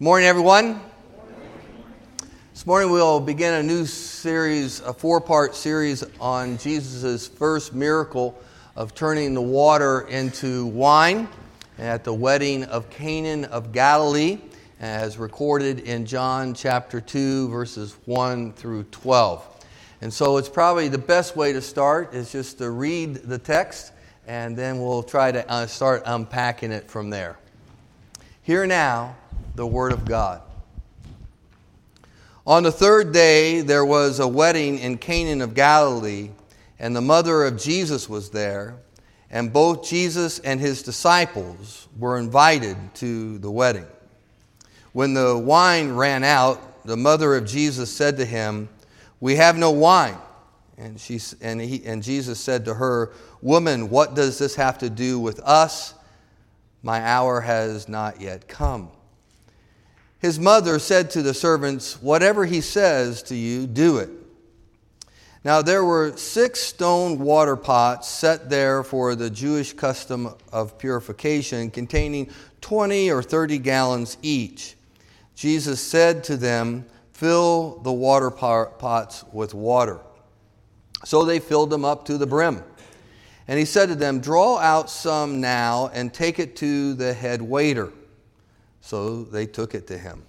Morning, everyone. This morning we'll begin a new series, a four part series on Jesus' first miracle of turning the water into wine at the wedding of Cana of Galilee, as recorded in John chapter 2, verses 1 through 12. And so it's probably the best way to start is just to read the text, and then we'll try to uh, start unpacking it from there. Here now the Word of God. On the third day, there was a wedding in Cana of Galilee, and the mother of Jesus was there, and both Jesus and his disciples were invited to the wedding. When the wine ran out, the mother of Jesus said to him, We have no wine. And, she, and, he, and Jesus said to her, Woman, what does this have to do with us? My hour has not yet come. His mother said to the servants, Whatever he says to you, do it. Now there were six stone water pots set there for the Jewish custom of purification, containing 20 or 30 gallons each. Jesus said to them, Fill the water pots with water. So they filled them up to the brim. And he said to them, Draw out some now and take it to the head waiter. So they took it to him.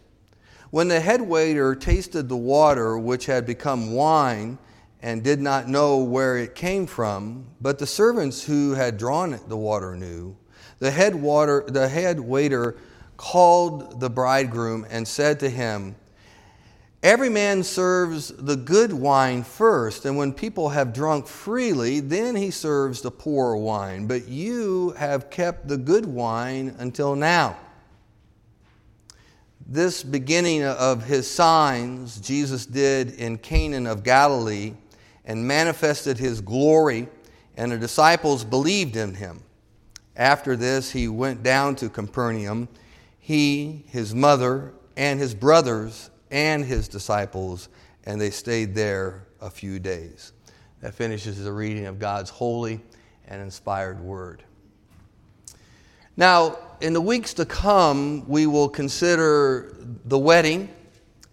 When the head waiter tasted the water, which had become wine, and did not know where it came from, but the servants who had drawn the water knew, the head, water, the head waiter called the bridegroom and said to him, Every man serves the good wine first, and when people have drunk freely, then he serves the poor wine. But you have kept the good wine until now this beginning of his signs Jesus did in Cana of Galilee and manifested his glory, and the disciples believed in him. After this, he went down to Capernaum, he, his mother, and his brothers, and his disciples, and they stayed there a few days. That finishes the reading of God's holy and inspired word. Now, in the weeks to come, we will consider the wedding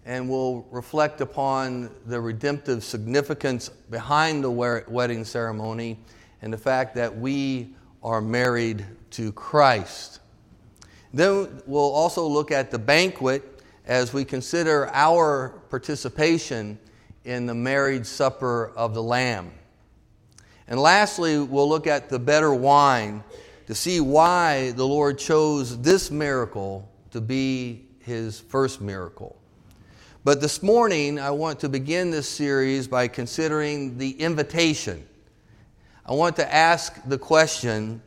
and we'll reflect upon the redemptive significance behind the wedding ceremony and the fact that we are married to Christ. Then we'll also look at the banquet as we consider our participation in the marriage supper of the Lamb. And lastly, we'll look at the better wine to see why the Lord chose this miracle to be his first miracle. But this morning, I want to begin this series by considering the invitation. I want to ask the question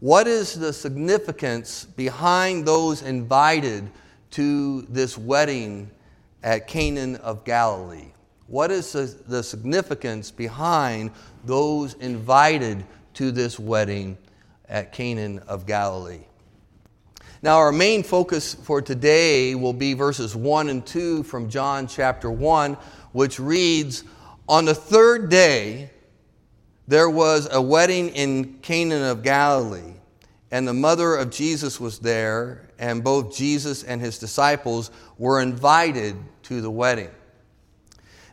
what is the significance behind those invited to this wedding at Cana of Galilee? What is the significance behind those invited to this wedding at Cana of Galilee. Now, our main focus for today will be verses 1 and 2 from John chapter 1, which reads On the third day, there was a wedding in Canaan of Galilee, and the mother of Jesus was there, and both Jesus and his disciples were invited to the wedding.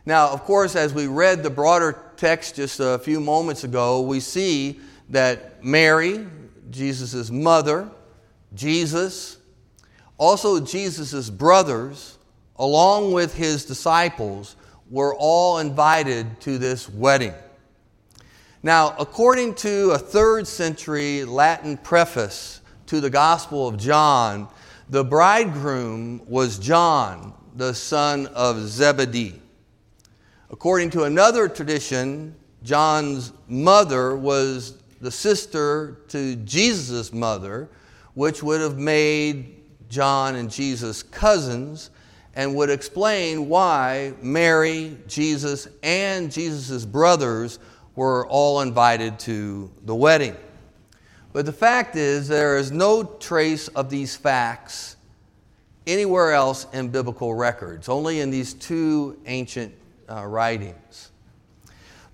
Now, of course, as we read the broader text just a few moments ago, we see that Mary, Jesus' mother, Jesus, also Jesus' brothers, along with his disciples, were all invited to this wedding. Now, according to a third century Latin preface to the Gospel of John, the bridegroom was John, the son of Zebedee. According to another tradition, John's mother was the sister to Jesus' mother, which would have made John and Jesus cousins and would explain why Mary, Jesus, and Jesus' brothers were all invited to the wedding. But the fact is, there is no trace of these facts anywhere else in biblical records, only in these two ancient uh, writings.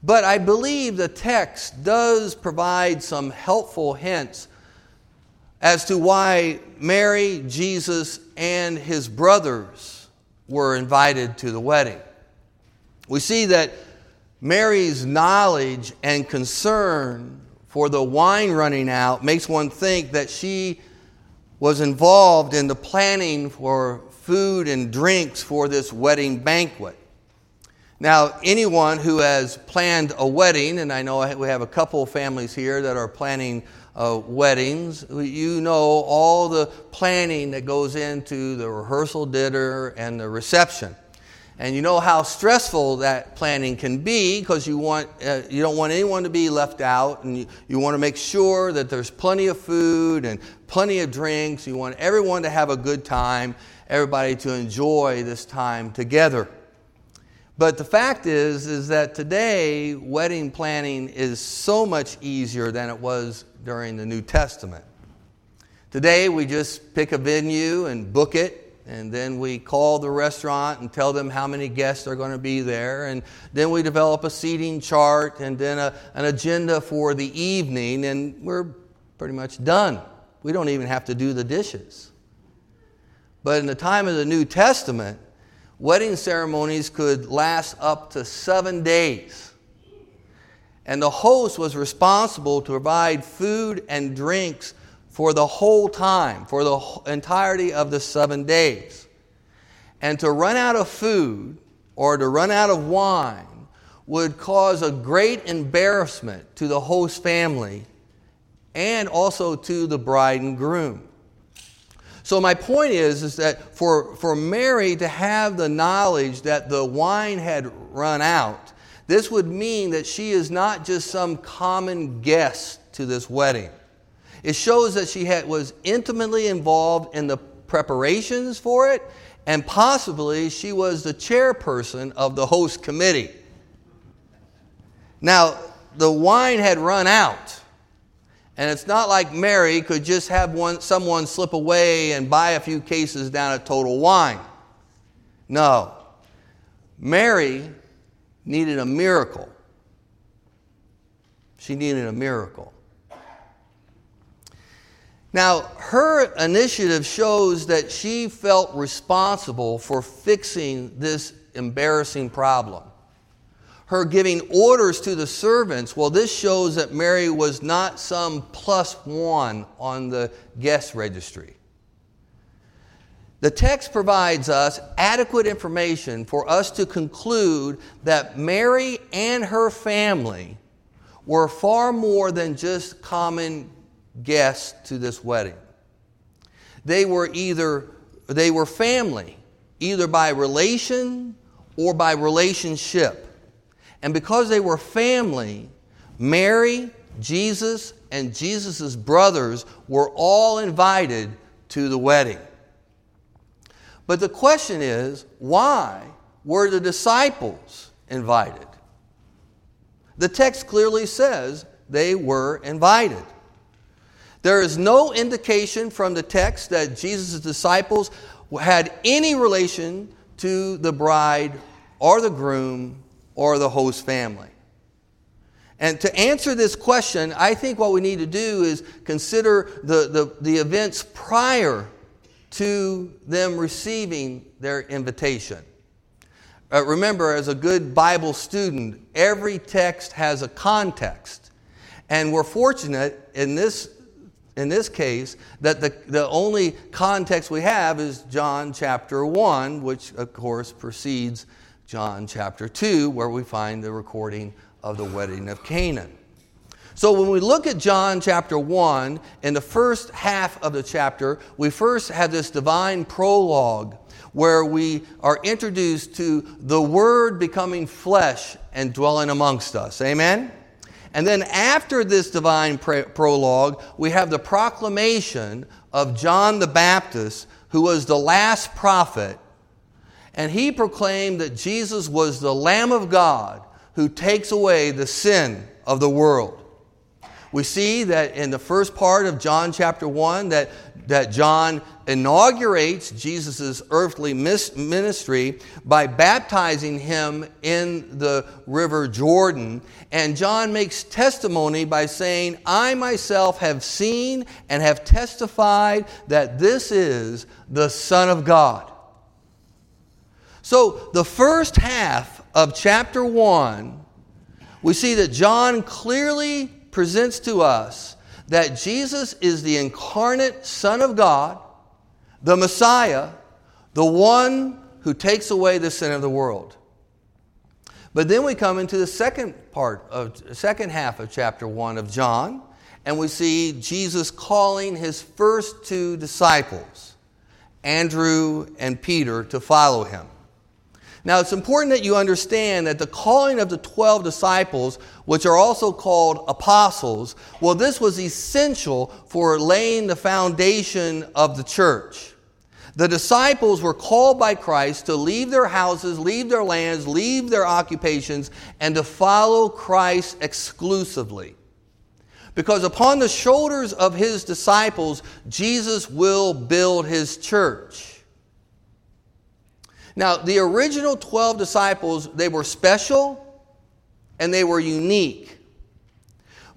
But I believe the text does provide some helpful hints as to why Mary, Jesus, and his brothers were invited to the wedding. We see that Mary's knowledge and concern for the wine running out makes one think that she was involved in the planning for food and drinks for this wedding banquet. Now, anyone who has planned a wedding, and I know we have a couple of families here that are planning uh, weddings, you know all the planning that goes into the rehearsal dinner and the reception. And you know how stressful that planning can be because you, want, uh, you don't want anyone to be left out and you, you want to make sure that there's plenty of food and plenty of drinks. You want everyone to have a good time, everybody to enjoy this time together. But the fact is, is that today wedding planning is so much easier than it was during the New Testament. Today we just pick a venue and book it and then we call the restaurant and tell them how many guests are going to be there. And then we develop a seating chart and then a, an agenda for the evening, and we're pretty much done. We don't even have to do the dishes. But in the time of the New Testament, wedding ceremonies could last up to seven days. And the host was responsible to provide food and drinks for the whole time, for the entirety of the seven days. And to run out of food or to run out of wine would cause a great embarrassment to the host family and also to the bride and groom. So my point is, is that for, for Mary to have the knowledge that the wine had run out, this would mean that she is not just some common guest to this wedding. It shows that she had, was intimately involved in the preparations for it, and possibly she was the chairperson of the host committee. Now, the wine had run out. And it's not like Mary could just have one, someone slip away and buy a few cases down at Total Wine. No. Mary needed a miracle. She needed a miracle. Now, her initiative shows that she felt responsible for fixing this embarrassing problem. Her giving orders to the servants, well, this shows that Mary was not some plus one on the guest registry. The text provides us adequate information for us to conclude that Mary and her family were far more than just common guests to this wedding. They were either they were family, either by relation or by relationship. And because they were family, Mary, Jesus, and Jesus' brothers were all invited to the wedding. But the question is, why were the disciples invited? The text clearly says they were invited. There is no indication from the text that Jesus' disciples had any relation to the bride or the groom or the host family. And to answer this question, I think what we need to do is consider the, the, the events prior to them receiving their invitation. Uh, remember, as a good Bible student, every text has a context. And we're fortunate in this in this case that the, the only context we have is John chapter 1, which of course precedes John chapter 2, where we find the recording of the wedding of Cana. So when we look at John chapter 1, in the first half of the chapter, we first have this divine prologue where we are introduced to the Word becoming flesh and dwelling amongst us. Amen? And then after this divine prologue, we have the proclamation of John the Baptist, who was the last prophet. And he proclaimed that Jesus was the Lamb of God who takes away the sin of the world. We see that in the first part of John chapter 1 that, that John inaugurates Jesus' earthly ministry by baptizing him in the river Jordan. And John makes testimony by saying, I myself have seen and have testified that this is the Son of God. So, the first half of chapter 1, we see that John clearly presents to us that Jesus is the incarnate Son of God, the Messiah, the one who takes away the sin of the world. But then we come into the second part of second half of chapter 1 of John, and we see Jesus calling his first two disciples, Andrew and Peter, to follow him. Now, it's important that you understand that the calling of the 12 disciples, which are also called apostles, well, this was essential for laying the foundation of the church. The disciples were called by Christ to leave their houses, leave their lands, leave their occupations, and to follow Christ exclusively. Because upon the shoulders of his disciples, Jesus will build his church. Now, the original 12 disciples, they were special and they were unique.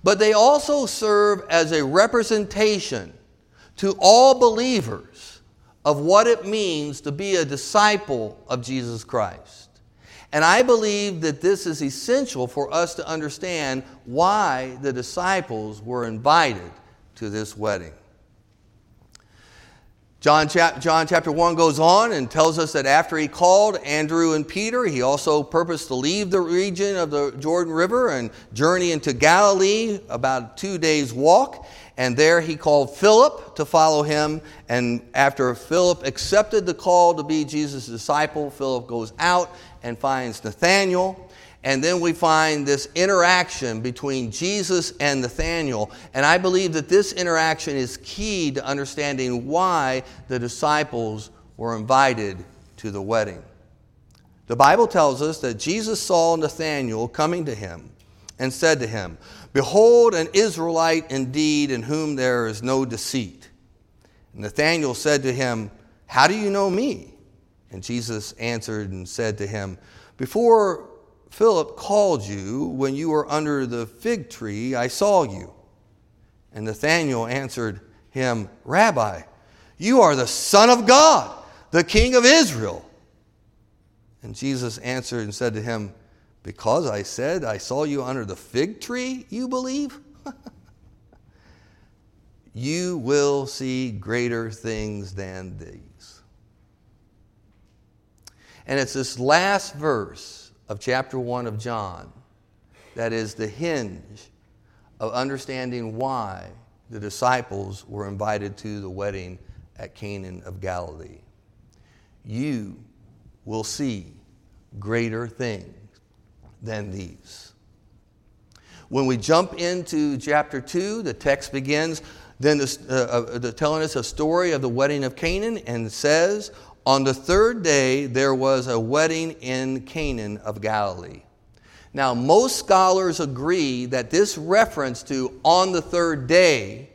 But they also serve as a representation to all believers of what it means to be a disciple of Jesus Christ. And I believe that this is essential for us to understand why the disciples were invited to this wedding. John, chap- John chapter 1 goes on and tells us that after he called Andrew and Peter, he also purposed to leave the region of the Jordan River and journey into Galilee, about two days' walk. And there he called Philip to follow him. And after Philip accepted the call to be Jesus' disciple, Philip goes out and finds Nathanael. And then we find this interaction between Jesus and Nathanael. And I believe that this interaction is key to understanding why the disciples were invited to the wedding. The Bible tells us that Jesus saw Nathanael coming to him and said to him, Behold, an Israelite indeed, in whom there is no deceit. Nathanael said to him, How do you know me? And Jesus answered and said to him, Before Philip called you when you were under the fig tree, I saw you. And Nathanael answered him, Rabbi, you are the Son of God, the King of Israel. And Jesus answered and said to him, Because I said I saw you under the fig tree, you believe? you will see greater things than these. And it's this last verse of chapter 1 of John that is the hinge of understanding why the disciples were invited to the wedding at Cana of Galilee. You will see greater things than these. When we jump into chapter 2, the text begins then the, uh, uh, telling us a story of the wedding of Cana and says, on the third day, there was a wedding in Cana of Galilee. Now, most scholars agree that this reference to on the third day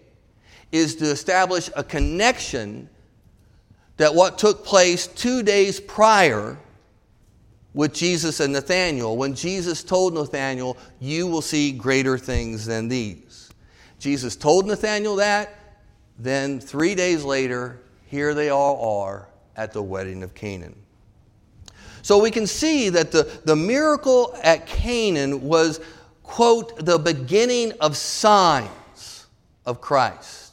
is to establish a connection that what took place two days prior with Jesus and Nathanael, when Jesus told Nathanael, You will see greater things than these. Jesus told Nathanael that, then three days later, here they all are at the wedding of Cana. So we can see that the, the miracle at Cana was, quote, the beginning of signs of Christ.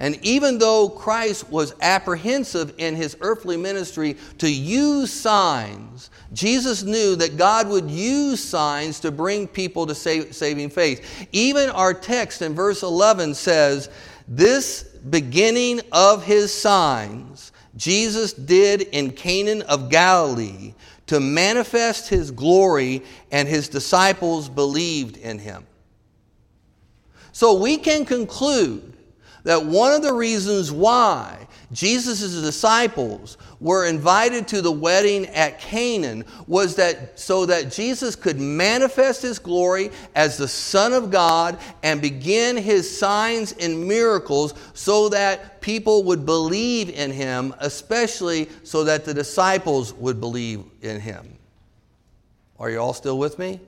And even though Christ was apprehensive in his earthly ministry to use signs, Jesus knew that God would use signs to bring people to save, saving faith. Even our text in verse 11 says, This beginning of his signs Jesus did in Cana of Galilee to manifest his glory, and his disciples believed in him. So we can conclude that one of the reasons why Jesus' disciples were invited to the wedding at Cana was that so that Jesus could manifest his glory as the Son of God and begin his signs and miracles so that people would believe in him, especially so that the disciples would believe in him. Are you all still with me?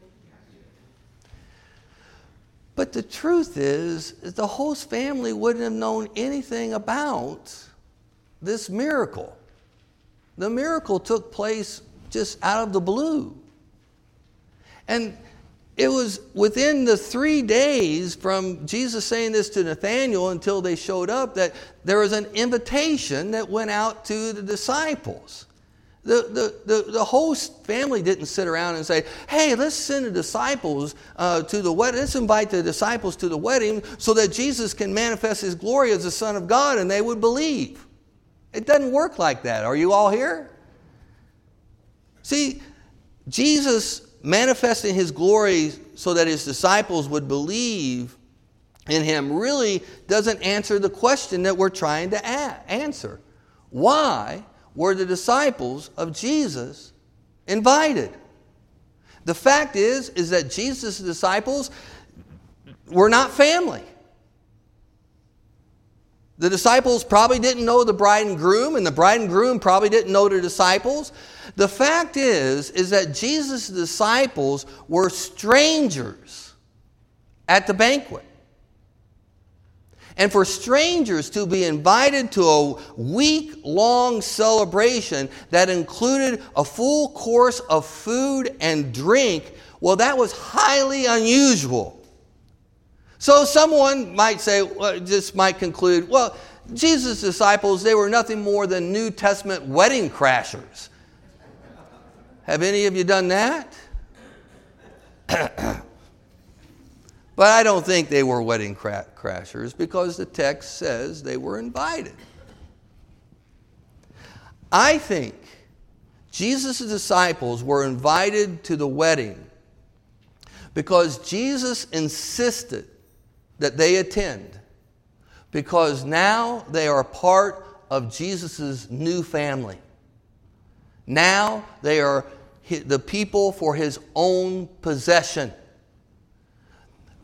But the truth is, the host family wouldn't have known anything about this miracle. The miracle took place just out of the blue. And it was within the three days from Jesus saying this to Nathanael until they showed up that there was an invitation that went out to the disciples. The, the, the, the, host family didn't sit around and say, hey, let's send the disciples uh, to the wedding. Let's invite the disciples to the wedding so that Jesus can manifest his glory as the Son of God and they would believe. It doesn't work like that. Are you all here? See, Jesus manifesting his glory so that his disciples would believe in him really doesn't answer the question that we're trying to answer. Why were the disciples of Jesus invited? The fact is is that Jesus' disciples were not family. The disciples probably didn't know the bride and groom, and the bride and groom probably didn't know the disciples. The fact is, is that Jesus' disciples were strangers at the banquet. And for strangers to be invited to a week long celebration that included a full course of food and drink, well, that was highly unusual. So someone might say, well, just might conclude, well, Jesus' disciples, they were nothing more than New Testament wedding crashers. Have any of you done that? But I don't think they were wedding cra- crashers because the text says they were invited. I think Jesus' disciples were invited to the wedding because Jesus insisted that they attend because now they are part of Jesus' new family. Now they are the people for his own possession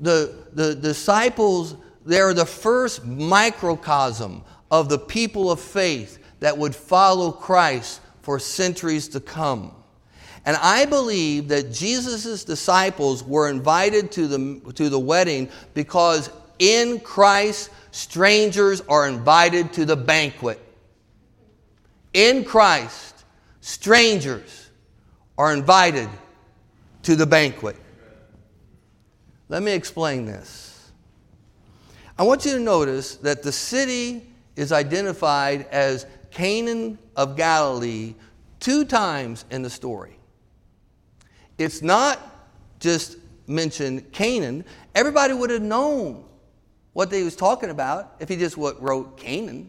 the, the disciples, they're the first microcosm of the people of faith that would follow Christ for centuries to come. And I believe that Jesus' disciples were invited to the, to the wedding because in Christ, strangers are invited to the banquet. In Christ, strangers are invited to the banquet. Let me explain this. I want you to notice that the city is identified as Cana of Galilee two times in the story. It's not just mentioned Cana. Everybody would have known what they was talking about if he just wrote Cana.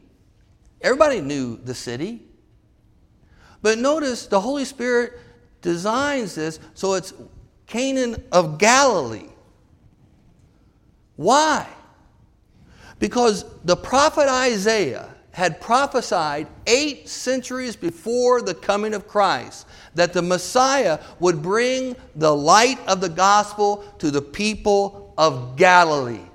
Everybody knew the city. But notice the Holy Spirit designs this so it's Cana of Galilee. Why? Because the prophet Isaiah had prophesied eight centuries before the coming of Christ that the Messiah would bring the light of the gospel to the people of Galilee.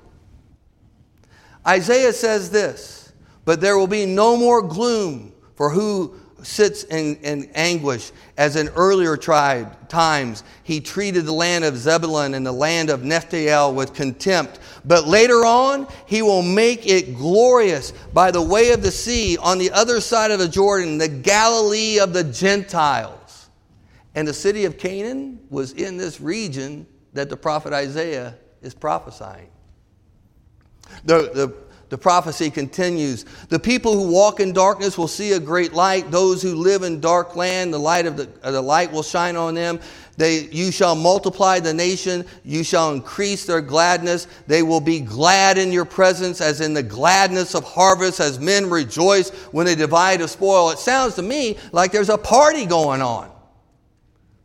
Isaiah says this, but there will be no more gloom for who sits in, in anguish, as in earlier tribe, times he treated the land of Zebulun and the land of Naphtali with contempt. But later on, he will make it glorious by the way of the sea on the other side of the Jordan, the Galilee of the Gentiles. And the city of Cana was in this region that the prophet Isaiah is prophesying. The, the the prophecy continues. The people who walk in darkness will see a great light. Those who live in dark land, the light of the, uh, the light will shine on them. They, you shall multiply the nation. You shall increase their gladness. They will be glad in your presence, as in the gladness of harvest, as men rejoice when they divide a spoil. It sounds to me like there's a party going on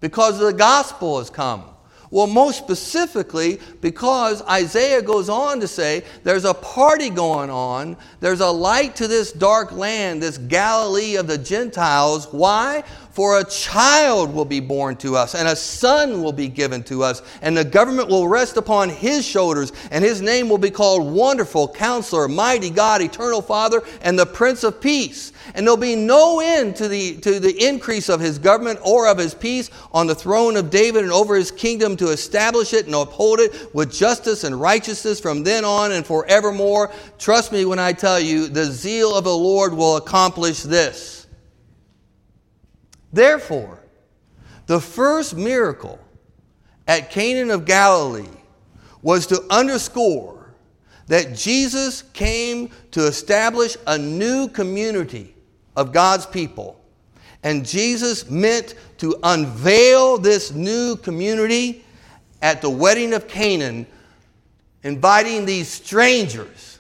because the gospel has come. Well, most specifically, because Isaiah goes on to say there's a party going on, there's a light to this dark land, this Galilee of the Gentiles. Why? For a child will be born to us, and a son will be given to us, and the government will rest upon his shoulders, and his name will be called Wonderful, Counselor, Mighty God, Eternal Father, and the Prince of Peace. And there'll be no end to the, to the increase of his government or of his peace on the throne of David and over his kingdom to establish it and uphold it with justice and righteousness from then on and forevermore. Trust me when I tell you, the zeal of the Lord will accomplish this. Therefore, the first miracle at Cana of Galilee was to underscore that Jesus came to establish a new community of God's people. And Jesus meant to unveil this new community at the wedding of Cana, inviting these strangers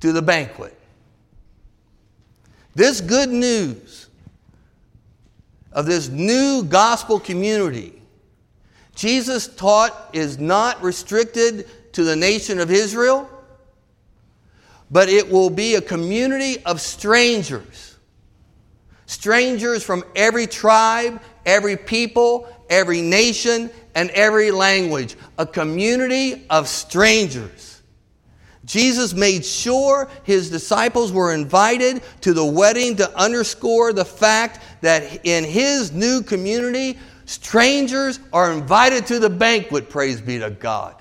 to the banquet. This good news of this new gospel community, Jesus taught, is not restricted to the nation of Israel, but it will be a community of strangers. Strangers from every tribe, every people, every nation, and every language, a community of strangers. Jesus made sure his disciples were invited to the wedding to underscore the fact that in his new community, strangers are invited to the banquet, praise be to God.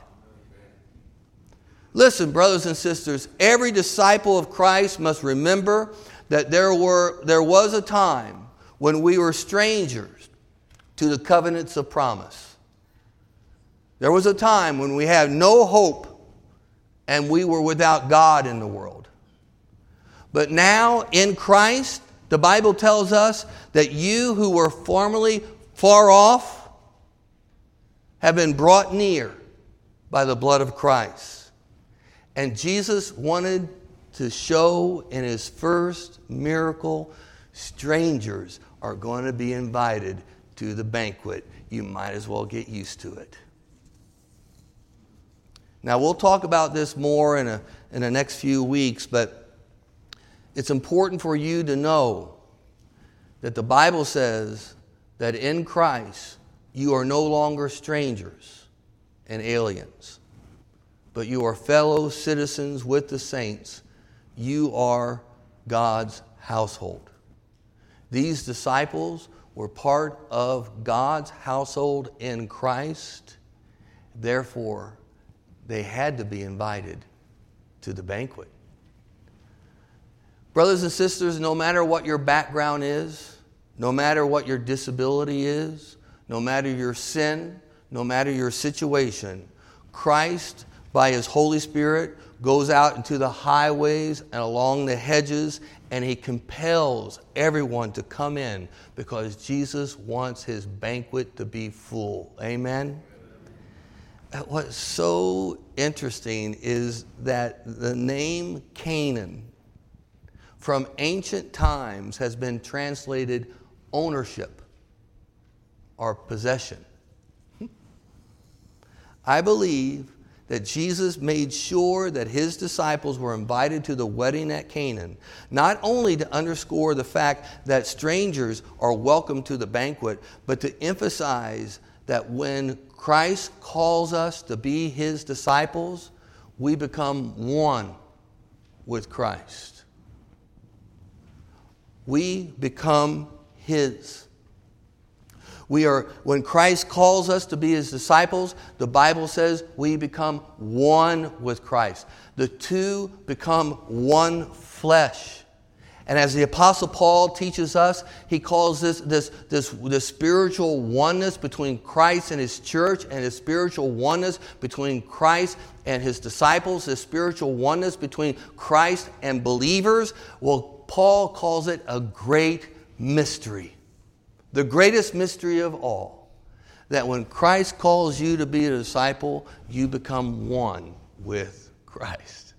Listen, brothers and sisters, every disciple of Christ must remember that there, were, there was a time when we were strangers to the covenants of promise. There was a time when we had no hope and we were without God in the world. But now in Christ, the Bible tells us that you who were formerly far off have been brought near by the blood of Christ. And Jesus wanted to show in his first miracle strangers are going to be invited to the banquet. You might as well get used to it. Now, we'll talk about this more in, a, in the next few weeks, but it's important for you to know that the Bible says that in Christ you are no longer strangers and aliens, but you are fellow citizens with the saints. You are God's household. These disciples were part of God's household in Christ. Therefore, they had to be invited to the banquet. Brothers and sisters, no matter what your background is, no matter what your disability is, no matter your sin, no matter your situation, Christ, by His Holy Spirit, goes out into the highways and along the hedges and He compels everyone to come in because Jesus wants His banquet to be full. Amen? what's so interesting is that the name Cana from ancient times has been translated ownership or possession. I believe that Jesus made sure that his disciples were invited to the wedding at Cana, not only to underscore the fact that strangers are welcome to the banquet, but to emphasize that when Christ calls us to be his disciples, we become one with Christ. We become his. We are, when Christ calls us to be his disciples, the Bible says we become one with Christ. The two become one flesh. And as the Apostle Paul teaches us, he calls this, this, this, this spiritual oneness between Christ and his church, and his spiritual oneness between Christ and his disciples, this spiritual oneness between Christ and believers. Well, Paul calls it a great mystery. The greatest mystery of all. That when Christ calls you to be a disciple, you become one with Christ.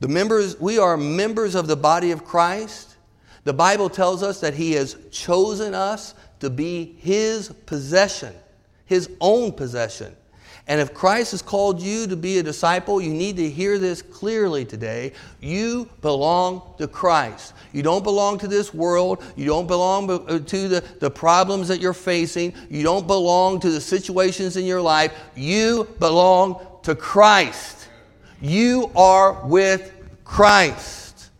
The members, we are members of the body of Christ. The Bible tells us that He has chosen us to be his possession, his own possession. And if Christ has called you to be a disciple, you need to hear this clearly today. You belong to Christ. You don't belong to this world. You don't belong uh, to the, the problems that you're facing. You don't belong to the situations in your life. You belong to Christ. You are with Christ.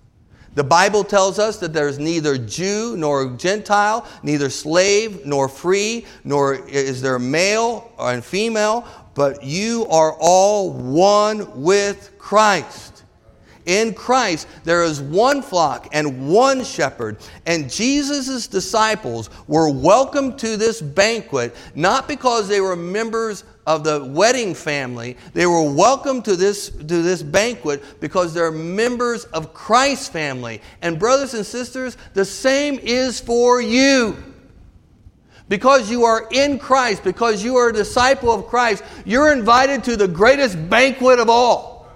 The Bible tells us that there's neither Jew nor Gentile, neither slave nor free, nor is there male or female, but you are all one with Christ. In Christ, there is one flock and one shepherd. And Jesus' disciples were welcomed to this banquet not because they were members of the wedding family, they were welcome to this, to this banquet because they're members of Christ's family. And, brothers and sisters, the same is for you. Because you are in Christ, because you are a disciple of Christ, you're invited to the greatest banquet of all.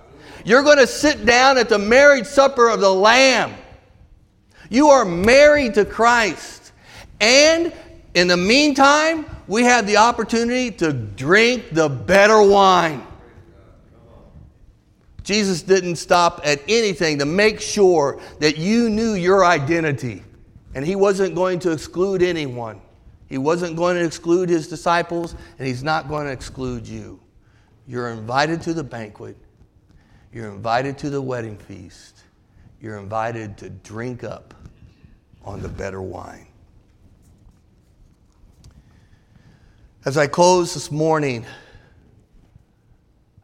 You're going to sit down at the marriage supper of the Lamb. You are married to Christ. And in the meantime, we have the opportunity to drink the better wine. Jesus didn't stop at anything to make sure that you knew your identity. And he wasn't going to exclude anyone. He wasn't going to exclude his disciples, and he's not going to exclude you. You're invited to the banquet, you're invited to the wedding feast, you're invited to drink up on the better wine. As I close this morning,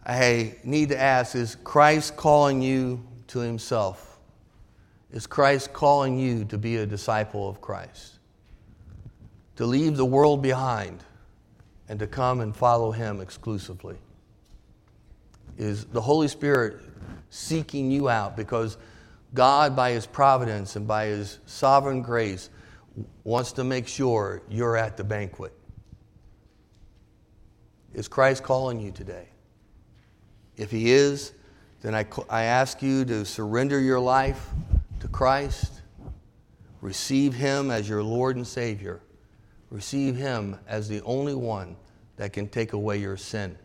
I need to ask Is Christ calling you to Himself? Is Christ calling you to be a disciple of Christ? To leave the world behind and to come and follow Him exclusively? Is the Holy Spirit seeking you out because God, by His providence and by His sovereign grace, wants to make sure you're at the banquet? Is Christ calling you today? If He is, then I, I ask you to surrender your life to Christ, receive Him as your Lord and Savior, receive Him as the only one that can take away your sin.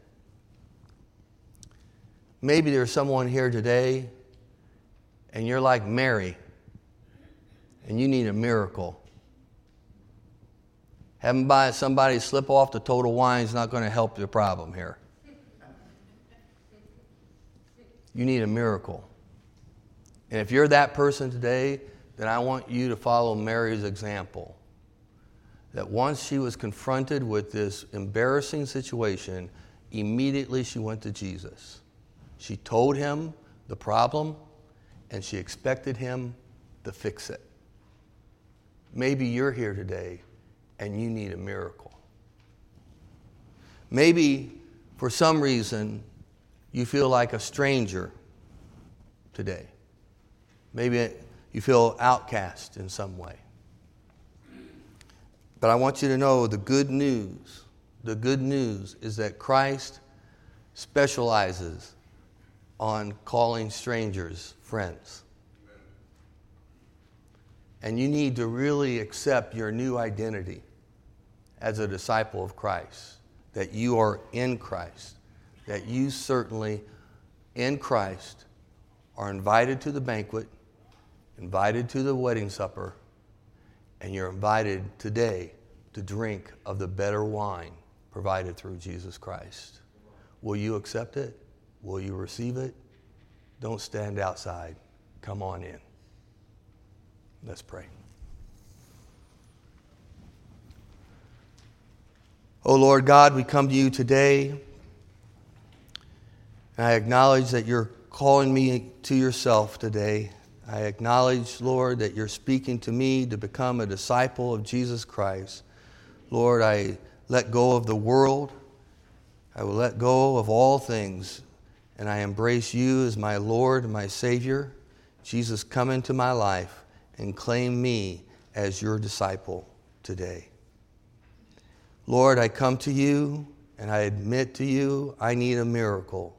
Maybe there's someone here today and you're like Mary and you need a miracle. Having by somebody slip off the total wine is not going to help your problem here. You need a miracle. And if you're that person today, then I want you to follow Mary's example. That once she was confronted with this embarrassing situation, immediately she went to Jesus. She told him the problem, and she expected him to fix it. Maybe you're here today and you need a miracle. Maybe for some reason you feel like a stranger today. Maybe you feel outcast in some way. But I want you to know the good news. The good news is that Christ specializes on calling strangers friends. And you need to really accept your new identity as a disciple of Christ, that you are in Christ, that you certainly in Christ are invited to the banquet, invited to the wedding supper, and you're invited today to drink of the better wine provided through Jesus Christ. Will you accept it? Will you receive it? Don't stand outside. Come on in. Let's pray. Oh Lord God, we come to you today. And I acknowledge that you're calling me to yourself today. I acknowledge, Lord, that you're speaking to me to become a disciple of Jesus Christ. Lord, I let go of the world. I will let go of all things. And I embrace you as my Lord my Savior. Jesus, come into my life and claim me as your disciple today. Lord, I come to you and I admit to you I need a miracle.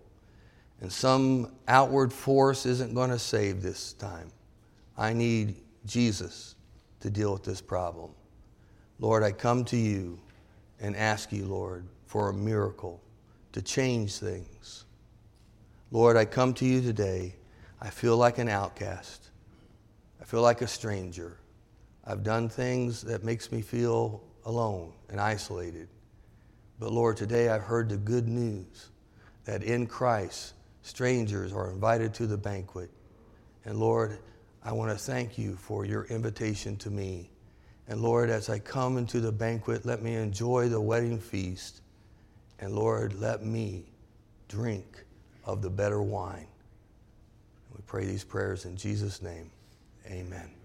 And some outward force isn't going to save this time. I need Jesus to deal with this problem. Lord, I come to you and ask you, Lord, for a miracle to change things. Lord, I come to you today. I feel like an outcast. I feel like a stranger. I've done things that makes me feel alone and isolated. But Lord, today I've heard the good news that in Christ, strangers are invited to the banquet. And Lord, I want to thank you for your invitation to me. And Lord, as I come into the banquet, let me enjoy the wedding feast. And Lord, let me drink of the better wine. We pray these prayers in Jesus' name. Amen.